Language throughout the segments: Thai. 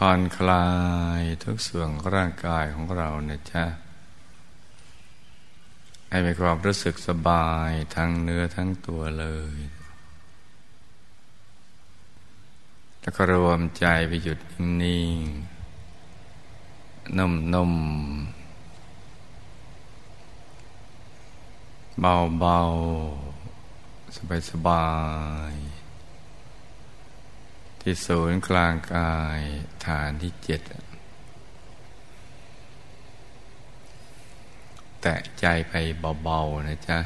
ผ่อนคลายทุกส่วนร่างกายของเรานะจ๊ะให้มีความรู้สึกสบายทั้งเนื้อทั้งตัวเลย แล้วก็รวมใจไปหยุดนิ่งๆนุ่มๆเบาๆสบายๆ ที่ศูนย์กลางกายฐานที่เจ็ดแตะใจไปเบาๆนะจ๊ะ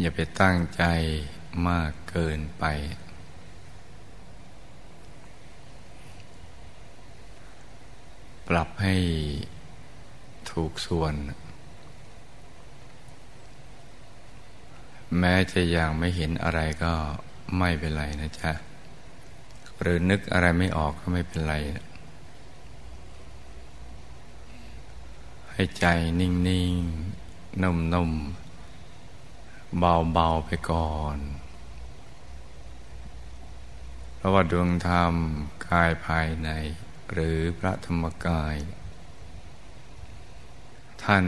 อย่าไปตั้งใจมากเกินไป ปรับให้ถูกส่วน แม้จะยังไม่เห็นอะไรก็ไม่เป็นไรนะจ๊ะ หรือนึกอะไรไม่ออกก็ไม่เป็นไรให้ใจนิ่งๆนุ่มๆ เบาๆ ไปก่อน เพราะว่าดวงธรรมกายภายใน หรือพระธรรมกาย ท่าน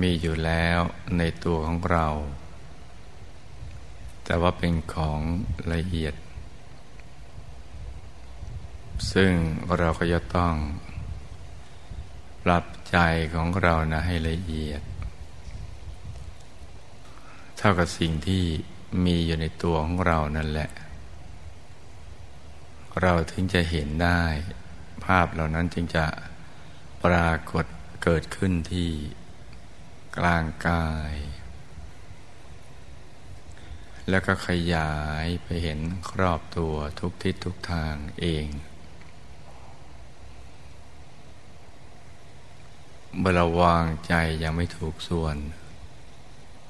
มีอยู่แล้วในตัวของเรา แต่ว่าเป็นของละเอียด ซึ่งเราก็จะต้อง ปรับใจของเรานะให้ละเอียด เท่ากับสิ่งที่มีอยู่ในตัวของเรานั่นแหละ เราถึงจะเห็นได้ ภาพเหล่านั้นจึงจะปรากฏเกิดขึ้นที่กลางกาย แล้วก็ขยายไปเห็นครอบตัวทุกทิศทุกทางเอง เมื่อเราวางใจยังไม่ถูกส่วน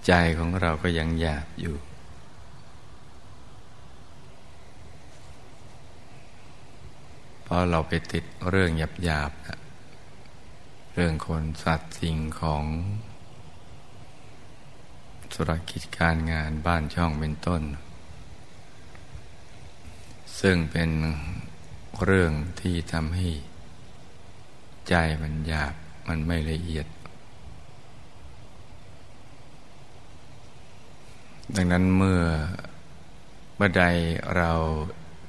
ใจของเราก็ยังหยาบอยู่ เพราะเราไปติดเรื่องหยาบหยาบเรื่องคนสัตว์สิ่งของ ธุรกิจการงานบ้านช่องเป็นต้น ซึ่งเป็นเรื่องที่ทำให้ ใจมันหยาบมันไม่ละเอียด ดังนั้นเมื่อเมื่อใดเรา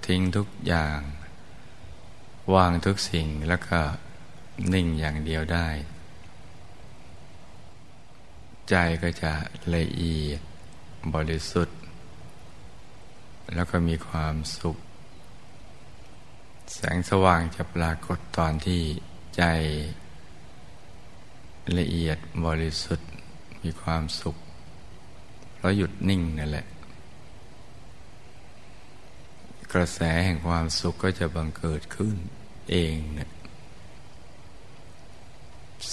ทิ้งทุกอย่าง วางทุกสิ่งแล้วก็นิ่งอย่างเดียวได้ ใจก็จะละเอียดบริสุทธิ์ แล้วก็มีความสุข แสงสว่างจะปรากฏตอนที่ใจละเอียดบริสุทธิ์มีความสุขเพราะหยุดนิ่งนั่นแหละ กระแสแห่งความสุขก็จะบังเกิดขึ้นเองเนี่ย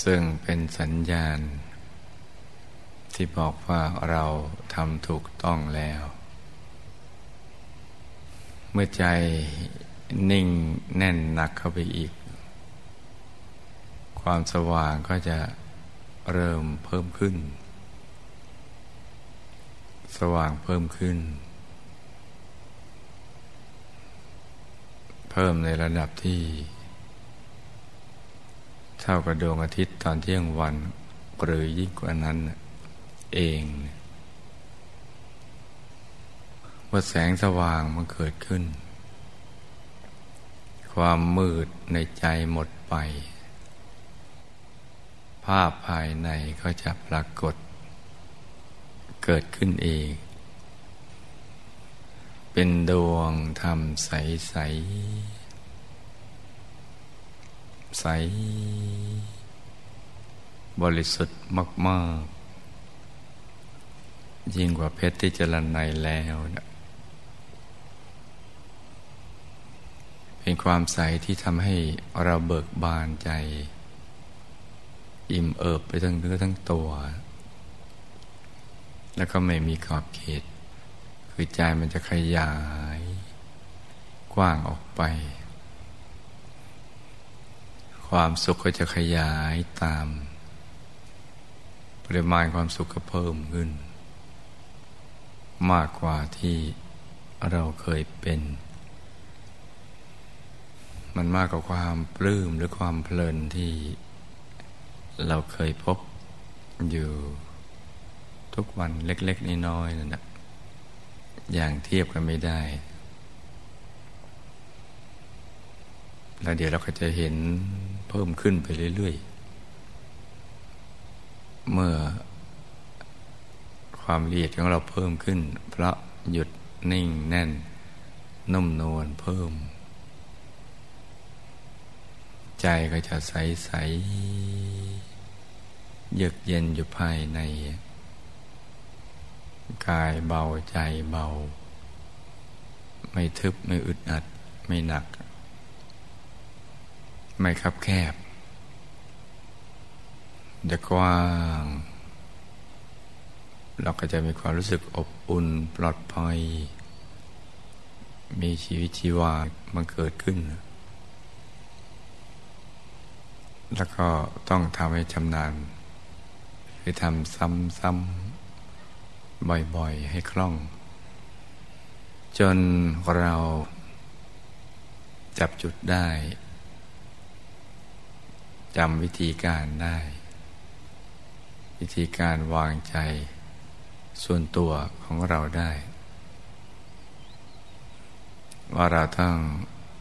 ซึ่งเป็นสัญญาณ ที่บอกว่าเราทำถูกต้องแล้ว เมื่อใจนิ่งแน่นหนักเข้าไปอีก ความสว่างก็จะเริ่มเพิ่มขึ้น สว่างเพิ่มขึ้น เพิ่มในระดับที่ เท่ากับดวงอาทิตย์ตอนเที่ยงวันหรือยิ่งกว่านั้น เอง ว่าแสงสว่างมันเกิดขึ้น ความมืดในใจหมดไป ภาพภายในก็จะปรากฏ เกิดขึ้นเอง เป็นดวงธรรมใสใสใส บริสุทธิ์มาก ยิ่งกว่าเพชรที่จรันในแล้วนะเป็นความใสที่ทำให้เราเบิกบานใจ อิ่มเอิบไปทั้งเนื้อทั้งตัว แล้วก็ไม่มีขอบเขต คือใจมันจะขยาย กว้างออกไป ความสุขก็จะขยายตาม ปริมาณความสุขก็เพิ่มขึ้น มากกว่าที่เราเคยเป็น มันมากกว่าความปลื้มหรือความเพลินที่เราเคยพบอยู่ทุกวันเล็ก ๆ น้อยๆนั่นนะอย่างเทียบกันไม่ได้ แล้วเดี๋ยวเราก็จะเห็นเพิ่มขึ้นไปเรื่อย ๆ เมื่อ ความละเอียดของเราเพิ่มขึ้น เพราะหยุดนิ่งแน่น นุ่มนวลเพิ่ม ใจก็จะใสใสเยือกเย็นอยู่ภายใน กายเบาใจเบา ไม่ทึบไม่อึดอัดไม่หนัก ไม่คับแคบจะกว้าง เราก็จะมีความรู้สึกอบอุ่นปลอดภัย มีชีวิตชีวามันเกิดขึ้น แล้วก็ต้องทำให้ชำนาญคือทำซ้ำๆบ่อยๆ ให้คล่อง จนเราจับจุดได้จำวิธีการได้ วิธีการวางใจ ส่วนตัวของเราได้ ว่าเราต้อง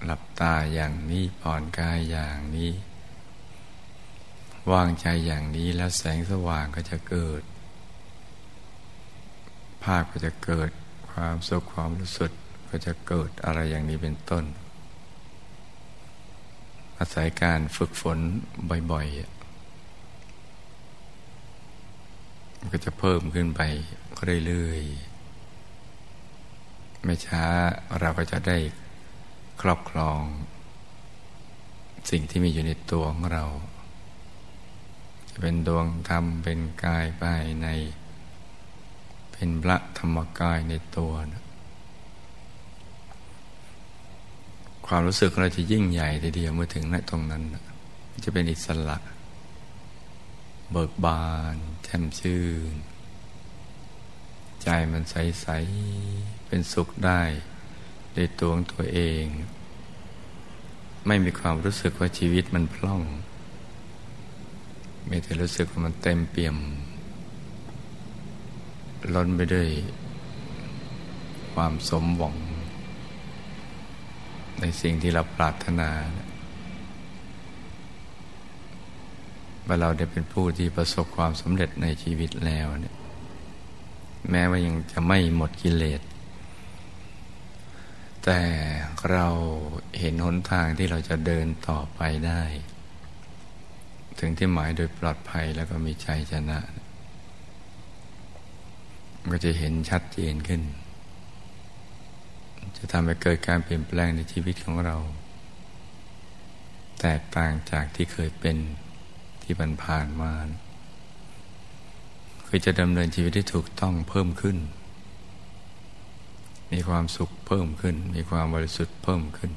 หลับตาอย่างนี้ผ่อนกายอย่างนี้ วางใจอย่างนี้แล้วแสงสว่างก็จะเกิด ภาพก็จะเกิดความสุขความรู้สึกก็จะเกิดอะไรอย่างนี้เป็นต้น อาศัยการฝึกฝนบ่อยๆก็จะเพิ่มขึ้นไป เรื่อยๆ ไม่ช้าเราก็จะได้ครอบครอง สิ่งที่มีอยู่ในตัวของเราเป็นดวงธรรม เป็นกายภายใน เป็นพระธรรมกายในตัวนะความรู้สึกเราจะยิ่งใหญ่ทีเดียวเมื่อถึงณตรงนั้น จะเป็นอิสระ เบิกบานแช่มชื่น ใจมันใส ๆ เป็นสุขได้ในตัวของตัวเอง ไม่มีความรู้สึกว่าชีวิตมันพล่อง ไมีแต่รู้สึกว่ามันเต็มเปี่ยม ล้นไปด้วยความสมหวัง ในสิ่งที่เราปรารถนาว่าเราได้เป็นผู้ที่ประสบความสำเร็จในชีวิตแล้วเนี่ย แม้ว่ายังจะไม่หมดกิเลส แต่เราเห็นหนทางที่เราจะเดินต่อไปได้ ถึงที่หมายโดยปลอดภัยแล้วก็มีใจชนะก็จะเห็นชัดเจนขึ้น จะทำให้เกิดการเปลี่ยนแปลงในชีวิตของเรา แตกต่างจากที่เคยเป็นที่ผ่านผ่านมา คือจะดำเนินชีวิตที่ถูกต้องเพิ่มขึ้น มีความสุขเพิ่มขึ้น มีความบริสุทธิ์เพิ่มขึ้น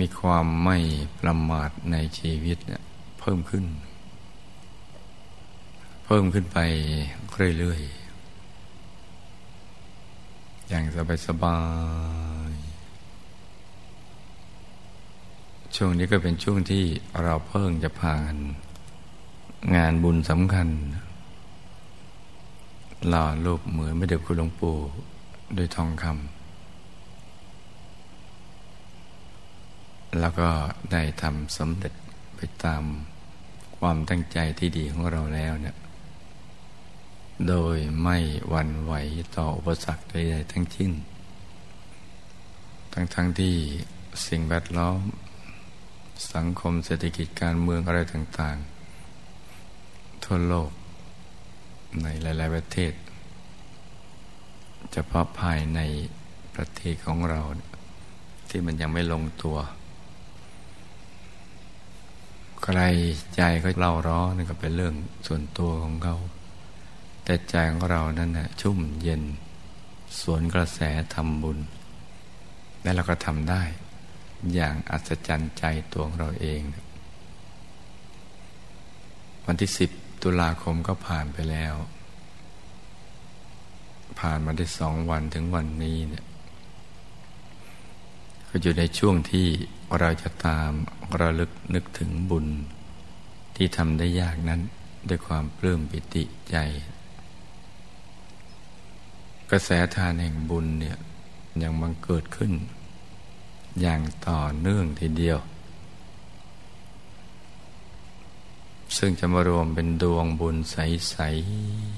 มีความไม่ประมาทในชีวิตเนี่ยเพิ่มขึ้น เพิ่มขึ้นไปเรื่อยๆ อย่างสบายๆ ช่วงนี้ก็เป็นช่วงที่เราเพิ่งจะผ่าน งานบุญสำคัญหล่อรูปเหมือนไม่เด็กคุณหลวงปู่ด้วยทองคำแล้วก็ได้ทำสำเร็จไปตามความตั้งใจที่ดีของเราแล้วเนี่ยโดยไม่หวั่นไหวต่ออุปสรรคใดๆทั้งสิ้น ทั้งๆทที่สิ่งแวดล้อม สังคมเศรษฐกิจการเมืองอะไรต่างๆ ทั่วโลก ในหลาย ๆ ประเทศเฉพาะภายในประเทศของเรา ที่มันยังไม่ลงตัว ใครใจก็เล่าร้อนก็เป็นเรื่องส่วนตัวของเขาแต่ใจของเรานั่นนะชุ่มเย็น สวนกระแสทำบุญ และเราก็ทำได้อย่างอัศจรรย์ใจตัวของเราเอง วันที่สิบ ตุลาคมก็ผ่านไปแล้ว ผ่านมาได้สองวันถึงวันนี้เนี่ยก็อยู่ในช่วงที่เราจะตามระลึกนึกถึงบุญ ที่ทำได้ยากนั้นด้วยความปลื้มปิติใจ กระแสทานแห่งบุญเนี่ยยังบังเกิดขึ้น อย่างต่อเนื่องทีเดียว ซึ่งจะมารวมเป็นดวงบุญใส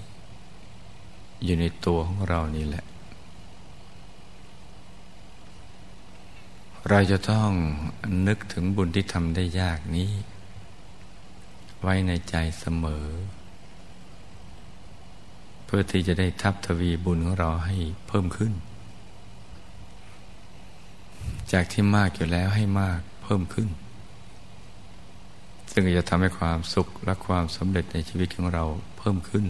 ๆ อยู่ในตัวของเรานี่แหละ เราจะต้องนึกถึงบุญที่ทำได้ยากนี้ ไว้ในใจเสมอ เพื่อที่จะได้ทับทวีบุญของเราให้เพิ่มขึ้น จากที่มากอยู่แล้วให้มากเพิ่มขึ้น ซึ่งจะทำให้ความสุขและความสำเร็จในชีวิตของเราเพิ่มขึ้น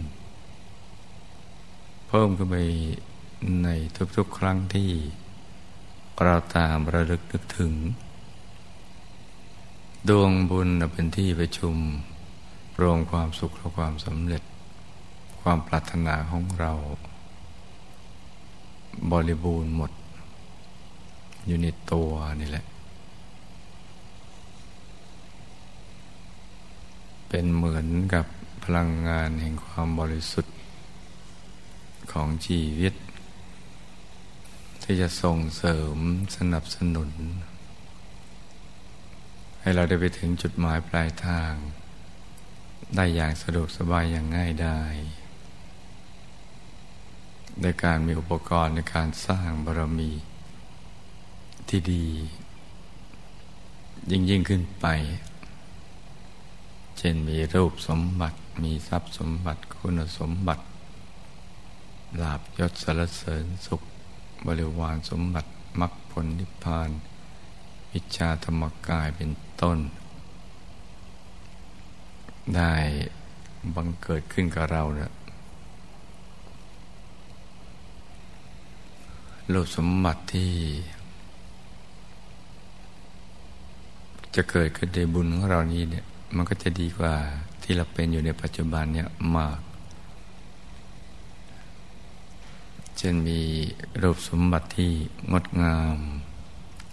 เพิ่มขึ้นไปในทุกๆ ครั้งที่เราตามระลึกนึกถึง ดวงบุญเป็นที่ประชุมรวมความสุขและความสำเร็จ ความปรารถนาของเรา บริบูรณ์หมด อยู่ในตัวนี่แหละ เป็นเหมือนกับพลังงานแห่งความบริสุทธิ์ของชีวิต ที่จะส่งเสริมสนับสนุน ให้เราได้ไปถึงจุดหมายปลายทาง ได้อย่างสะดวกสบายอย่างง่ายได้ในการมีอุปกรณ์ในการสร้างบารมี ที่ดี ยิ่งยิ่งขึ้นไป เช่นมีรูปสมบัติ มีทรัพย์สมบัติคุณสมบัติลาบยศสารเสริญสุข บริวารสมบัติมรรคผลนิพพาน วิชาธรรมกายเป็นต้น ได้บังเกิดขึ้นกับเราเนี่ยรูปสมบัติที่ จะเกิดขึ้นในบุญของเรานี้เนี่ย มันก็จะดีกว่าที่เราเป็นอยู่ในปัจจุบันเนี่ยมาก เช่นมีรูปสมบัติที่งดงาม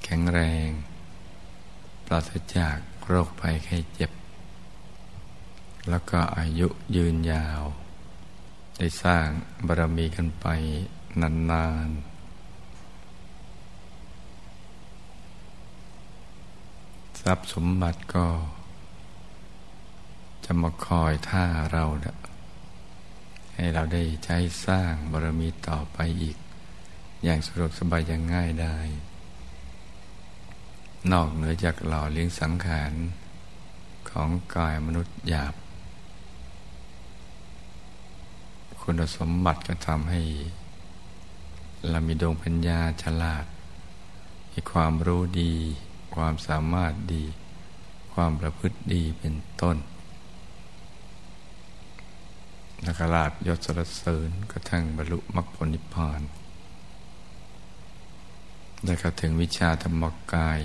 แข็งแรง ปราศจากโรคภัยไข้เจ็บ แล้วก็อายุยืนยาว ได้สร้างบารมีกันไปนานๆทรัพย์สมบัติก็ จะมาคอยท่าเราเนะให้เราได้ใช้สร้างบารมีต่อไปอีก อย่างสะดวกสบายอย่างง่ายได้ นอกเหนือจากหล่อเลี้ยงสังขารของกายมนุษย์หยาบ คุณสมบัติก็ทำให้เรามีดวงปัญญาฉลาด มีความรู้ดี ความสามารถดี ความประพฤติดีเป็นต้น นักราชยศสรเสริญกระทั่งบรรลุมรรคผลนิพพานได้เข้าถึงวิชาธรรมกาย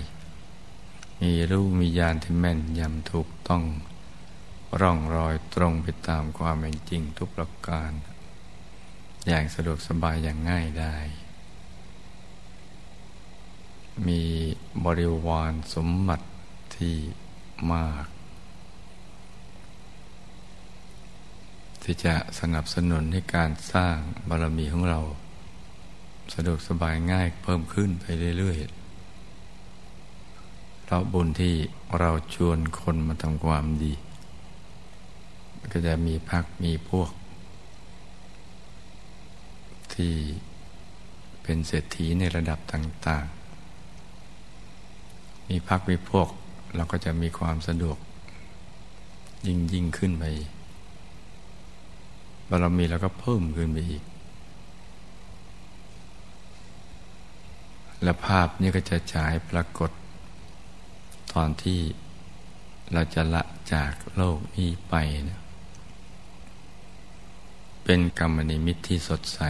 มีรู้มีญาณที่แม่นยำถูกต้องร่องรอยตรงไปตามความเป็นจริงทุกประการ อย่างสะดวกสบายอย่างง่ายได้ มีบริวารสมบัติที่มาก ที่จะสนับสนุนให้การสร้างบารมีของเรา สะดวกสบายง่ายเพิ่มขึ้นไปเรื่อยๆเราบุญที่เราชวนคนมาทำความดี ก็จะมีพักมีพวก ที่เป็นเศรษฐีในระดับต่าง ๆ มีพักมีพวกเราก็จะมีความสะดวกยิ่งยิ่งขึ้นไป บารมีเราก็เพิ่มขึ้นไปอีก และภาพนี้ก็จะฉายปรากฏ ตอนที่เราจะละจากโลกนี้ไปนะเป็นกรรมนิมิตที่สดใส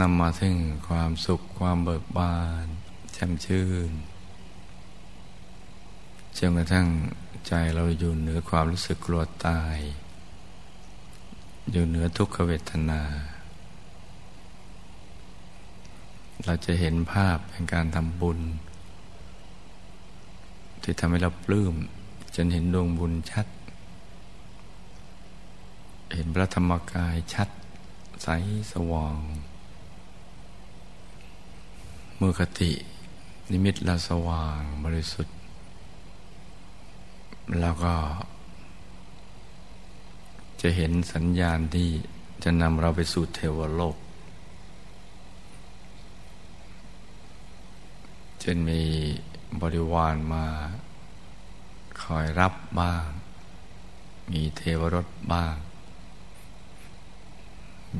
นำมาถึงความสุขความเบิกบานแช่มชื่นจนกระทั่งใจเราอยู่เหนือความรู้สึกกลัวตาย อยู่เหนือทุกขเวทนา เราจะเห็นภาพแห่งการทำบุญ ที่ทำให้เราปลื้มจนเห็นดวงบุญชัด เห็นพระธรรมกายชัด ใสสว่างมือคติ นิมิตเราสว่างบริสุทธิ์ แล้วก็ จะเห็นสัญญาณที่จะนำเราไปสู่เทวโลกเช่นมีบริวารมาคอยรับบ้าง มีเทวรถบ้าง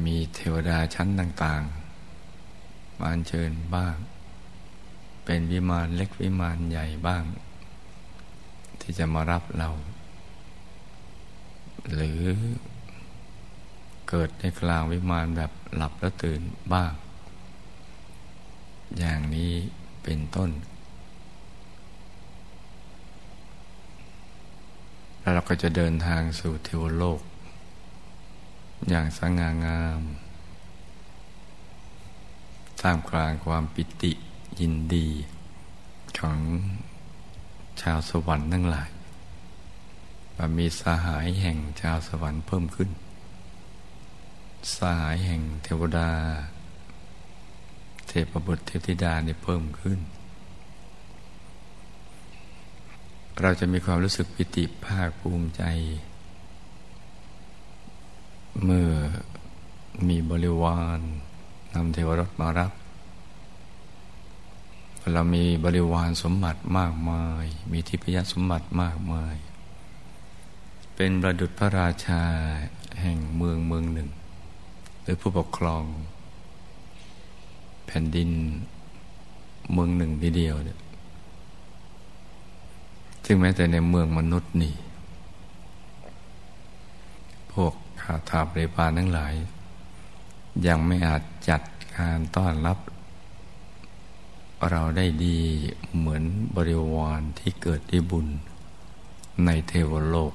มีเทวดาชั้นต่างๆ มาเชิญบ้าง เป็นวิมานเล็กวิมานใหญ่บ้าง ที่จะมารับเรา หรือเกิดในกลางวิมานแบบหลับแล้วตื่นบ้าง อย่างนี้เป็นต้น แล้วเราก็จะเดินทางสู่เทวโลก อย่างสง่างามท่ามกลางความปิติยินดี ของชาวสวรรค์ทั้งหลาย มีสหายแห่งชาวสวรรค์เพิ่มขึ้น สหายแห่งเทวดา เทพบุตรเทพธิดาเนี่ยเพิ่มขึ้น เราจะมีความรู้สึกปิติภาคภูมิใจ เมื่อมีบริวารนำเทวรถมารับเรามีบริวารสมบัติมากมาย มีทิพยสมบัติมากมาย เป็นประดุจพระราชาแห่งเมืองเมืองหนึ่ง หรือผู้ปกครอง แผ่นดินเมืองหนึ่งทีเดียวเนี่ยซึ่งแม้แต่ในเมืองมนุษย์นี่ พวกข้าทาบริบาลทั้งหลาย ยังไม่อาจจัดการต้อนรับ เราได้ดีเหมือนบริวารที่เกิดด้วยบุญในเทวโลก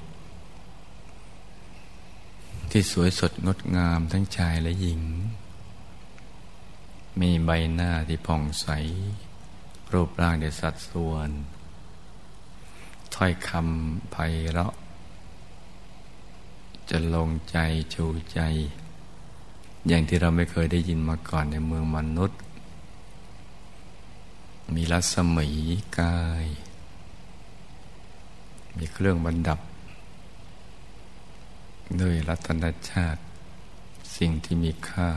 ที่สวยสดงดงามทั้งชายและหญิง มีใบหน้าที่ผ่องใส รูปร่างเดสัดส่วน ถ้อยคำไพเราะ จะลงใจชูใจ อย่างที่เราไม่เคยได้ยินมาก่อนในเมืองมนุษย์ มีรัศมีกาย มีเครื่องบรรดับ ด้วยรัตนชาติ สิ่งที่มีค่า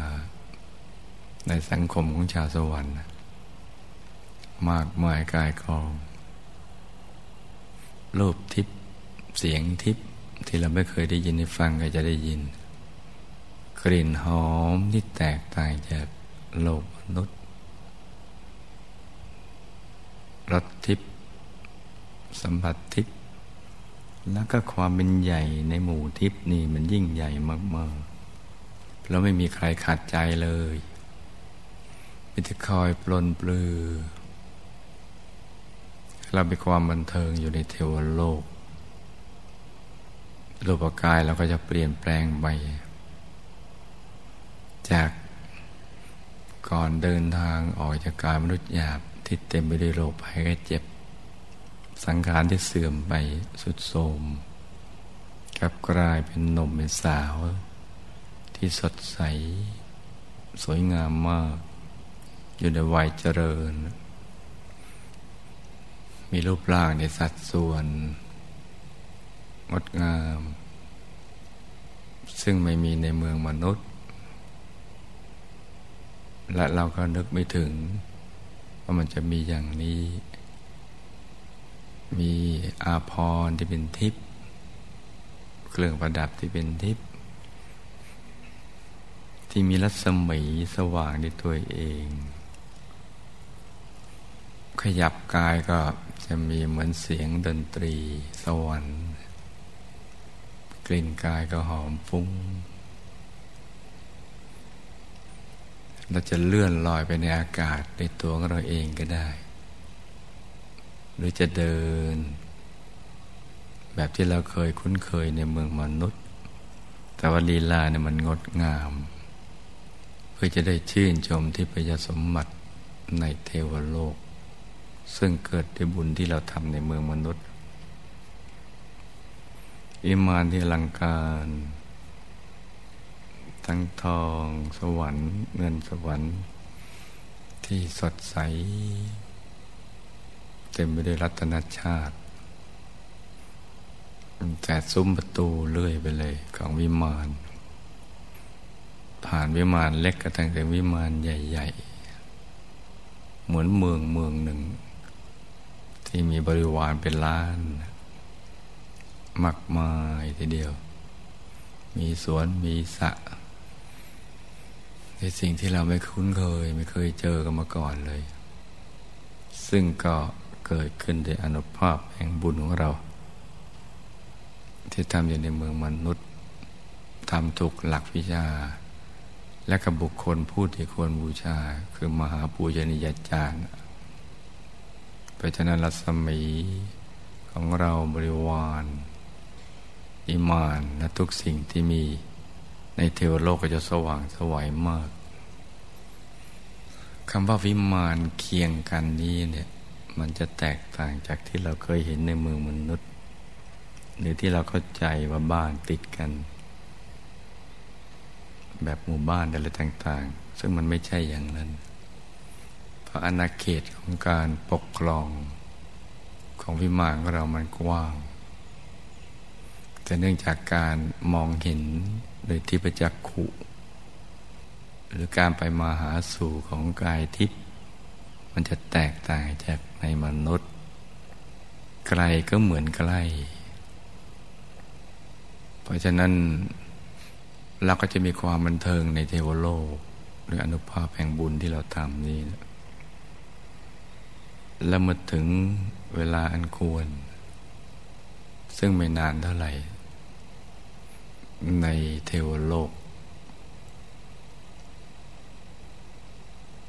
ในสังคมของชาวสวรรค์ มากมายกายกอง รูปทิพย์เสียงทิพย์ที่เราไม่เคยได้ยินได้ฟังก็จะได้ยิน กลิ่นหอมที่แตกต่างจากโลกมนุษย์รสทิพย์สัมผัสทิพย์ แล้วก็ความเป็นใหญ่ในหมู่ทิพนี่มันยิ่งใหญ่มากๆเราไม่มีใครขาดใจเลยมีแต่คอยปลนปลือ เรามีความบันเทิงอยู่ในเทวโลกรูปกายเราก็จะเปลี่ยนแปลงไป จากก่อนเดินทางออกจากกายมนุษย์หยาบที่เต็มไปด้วยโรคภัยไข้เจ็บ สังขารที่เสื่อมไปสุดโทมกับกลายเป็นหนุ่มเป็นสาว ที่สดใส สวยงามมาก อยู่ในวัยเจริญ มีรูปร่างในสัดส่วน งดงาม ซึ่งไม่มีในเมืองมนุษย์ และเราก็นึกไม่ถึง ว่ามันจะมีอย่างนี้ มีอาพรที่เป็นทิพย์เครื่องประดับที่เป็นทิพย์ที่มีรัศมีสว่างในตัวเอง ขยับกายก็จะมีเหมือนเสียงดนตรีสวรรค์กลิ่นกายก็หอมฟุ้ง เราจะเลื่อนลอยไปในอากาศในตัวของเราเองก็ได้ หรือจะเดิน แบบที่เราเคยคุ้นเคยในเมืองมนุษย์ แต่ว่าลีลาเนี่ยมันงดงาม เพื่อจะได้ชื่นชมที่พยสมบัติในเทวโลก ซึ่งเกิดด้วยบุญที่เราทำในเมืองมนุษย์ อิมานที่อลังการ ทั้งทองสวรรค์ เงินสวรรค์ที่สดใส เต็มไปด้วยรัตนชาติแต่ซุ้มประตูเลื่อยไปเลยของวิมาน ผ่านวิมานเล็กกระทั่งถึงวิมานใหญ่ ๆ เหมือนเมืองเมืองหนึ่ง ที่มีบริวารเป็นล้านมากมายทีเดียว มีสวนมีสระในสิ่งที่เราไม่คุ้นเคย ไม่เคยเจอกันมาก่อนเลย ซึ่งก็ เกิดขึ้นด้วยอนุภาพแห่งบุญของเรา ที่ทำอยู่ในเมืองมนุษย์ทำถูกหลักวิชา และกับบุคคลผู้ที่ควรบูชา คือมหาปูชนียาจารย์เพราะฉะนั้นรัศมีของเราบริวาร อิมานและทุกสิ่งที่มีในเทวโลกก็จะสว่างสวัยมากคำว่าวิมานเคียงกันนี้เนี่ย มันจะแตกต่างจากที่เราเคยเห็นในมือมนุษย์ หรือที่เราเข้าใจว่าบ้านติดกัน แบบหมู่บ้านอะไรต่าง ๆ ซึ่งมันไม่ใช่อย่างนั้นอาณาเขตของการปกครองของวิมานของเรามันกว้าง แต่เนื่องจากการมองเห็นโดยที่ประจักขุ หรือการไปมาหาสู่ของกายทิพย์มันจะแตกต่างจาก ในมนุษย์ ไกลก็เหมือนใกล้ เพราะฉะนั้นเราก็จะมีความบันเทิงในเทวโลกหรืออนุภาพแห่งบุญที่เราทำนี่แล้วมาถึงเวลาอันควร ซึ่งไม่นานเท่าไหร่ ในเทวโลก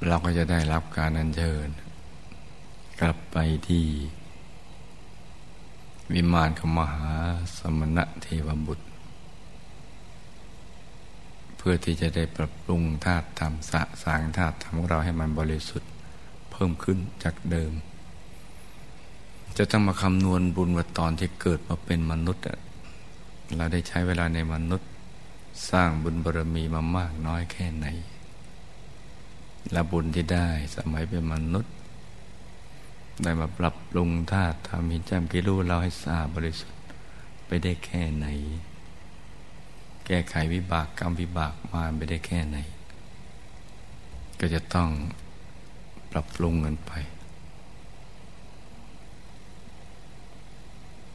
เราก็จะได้รับการอัญเชิญ กลับไปที่ วิมานของมหาสมณะเทวบุตร เพื่อที่จะได้ปรับปรุงธาตุธรรมสะสางธาตุธรรมของเราให้มันบริสุทธิ์เพิ่มขึ้นจากเดิม จะต้องมาคำนวณบุญว่าตอนที่เกิดมาเป็นมนุษย์เราได้ใช้เวลาในมนุษย์สร้างบุญบารมีมามากน้อยแค่ไหนและบุญที่ได้สมัยเป็นมนุษย์ ได้มาปรับปรุงธาตุทำหินจำกิรูเราให้สะอาดบริสุทธิ์ไปได้แค่ไหน แก้ไขวิบากกรรมวิบากมาไปได้แค่ไหน ก็จะต้องปรับปรุงกันไป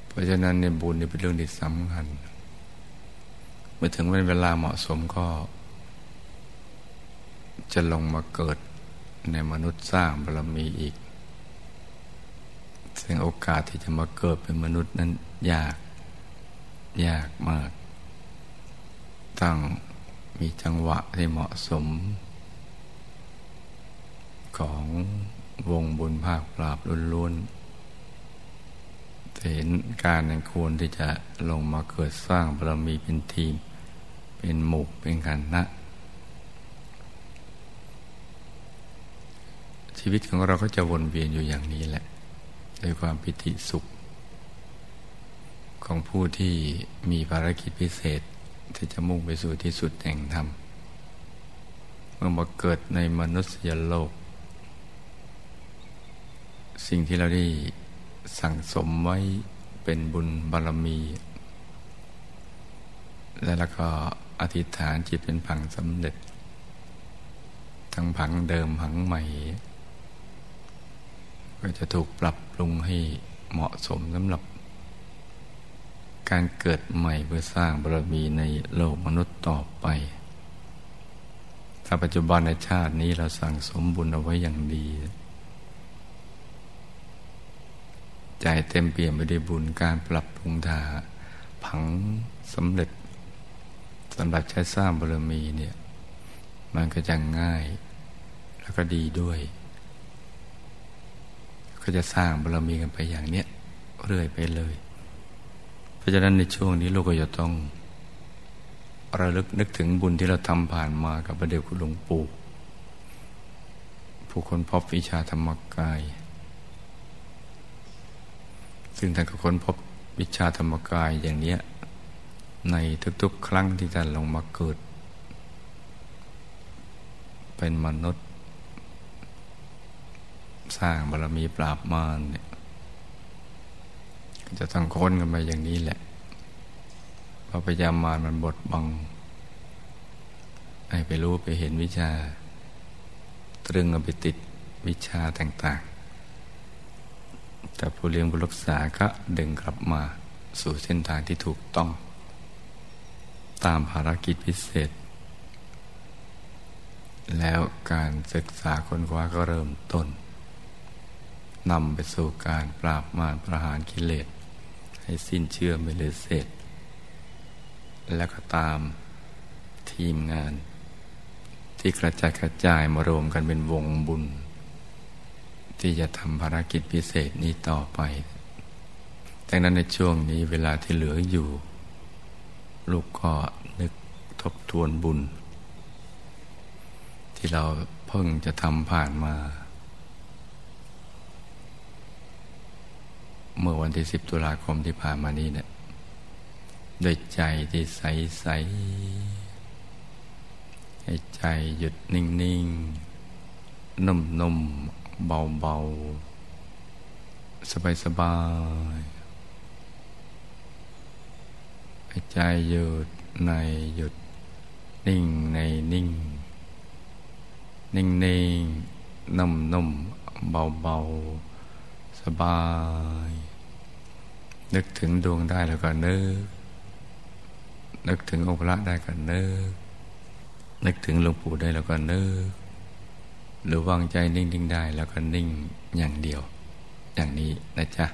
เพราะฉะนั้นในบุญนี่เป็นเรื่องที่สำคัญ เมื่อถึงเวลาเหมาะสมก็ จะลงมาเกิดในมนุษย์สร้างบารมีอีก ซึ่งโอกาสที่จะมาเกิดเป็นมนุษย์นั้นยาก ยากมาก ต้องมีจังหวะที่เหมาะสม ของวงบุญภาคปราบล้วนๆเห็นการในควรที่จะลงมาเกิดสร้างบารมีเป็นทีม เป็นหมู่เป็นกันนะชีวิตของเราก็จะวนเวียนอยู่อย่างนี้แหละ ด้วยความปิติสุข ของผู้ที่มีภารกิจพิเศษที่จะมุ่งไปสู่ที่สุดแห่งธรรม เมื่อมาเกิดในมนุษยโลก สิ่งที่เราได้สั่งสมไว้เป็นบุญบารมี และแล้วก็อธิษฐานจิตเป็นผังสำเร็จ ทั้งผังเดิมผังใหม่ ก็จะถูกปรับปรุงให้เหมาะสมสำหรับการเกิดใหม่เพื่อสร้างบารมีในโลกมนุษย์ต่อไป ถ้าปัจจุบันในชาตินี้เราสั่งสมบุญเอาไว้อย่างดี ใจเต็มเปี่ยมไปด้วยบุญการปรับปรุงทาผังสำเร็จสำหรับใช้สร้างบารมีเนี่ย มันก็จะง่าย แล้วก็ดีด้วย ก็จะสร้างบารมีกันไปอย่างเนี้ยเรื่อยไปเลย เพราะฉะนั้นในช่วงนี้ลูกก็จะต้องระลึกนึกถึงบุญที่เราทำผ่านมากับพระเดชคุณหลวงปู่ผู้คนพบวิชาธรรมกาย ซึ่งท่านก็ค้นพบวิชาธรรมกายอย่างนี้ในทุกๆ ครั้งที่ท่านลงมาเกิด เป็นมนุษย์ สร้างบารมีปราบมารเนี่ยจะต้องค้นกันไปอย่างนี้แหละพอพยายามมารมันบดบังให้ไปรู้ไปเห็นวิชา ตรึงเอาไปติดวิชาต่าง ๆ แต่ผู้เลี้ยงผู้รักษาก็ดึงกลับมาสู่เส้นทางที่ถูกต้อง ตามภารกิจพิเศษ แล้วการศึกษาค้นคว้าก็เริ่มต้น นำไปสู่การปราบมารประหารกิเลส ให้สิ้นเชื่อไม่เลยเสร็จ แล้วก็ตามทีมงาน ที่กระจายกระจายมารวมกันเป็นวงบุญ ที่จะทำภารกิจพิเศษนี้ต่อไปดังนั้นในช่วงนี้เวลาที่เหลืออยู่ ลูกก็นึกทบทวนบุญ ที่เราเพิ่งจะทำผ่านมาเมื่อ วันที่สิบตุลาคมที่ผ่านมานี้เนะี่ยด้วยใจที่ใสใสให้ใจหยุดนิ่งนิ่งนุ่มนุ่มเบาเบาสบายสบายให้ใจหยุดในหยุดนิ่งในนิ่ง นิ่งนิ่งนุ่มนุ่มเบาเบาสบาย นึกถึงดวงได้แล้วก็นึก นึกถึงองค์พระได้ก็นึก นึกถึงหลวงปู่ได้แล้วก็นึก หรือวางใจนิ่งๆได้แล้วก็นิ่งอย่างเดียว อย่างนี้นะจ๊ะ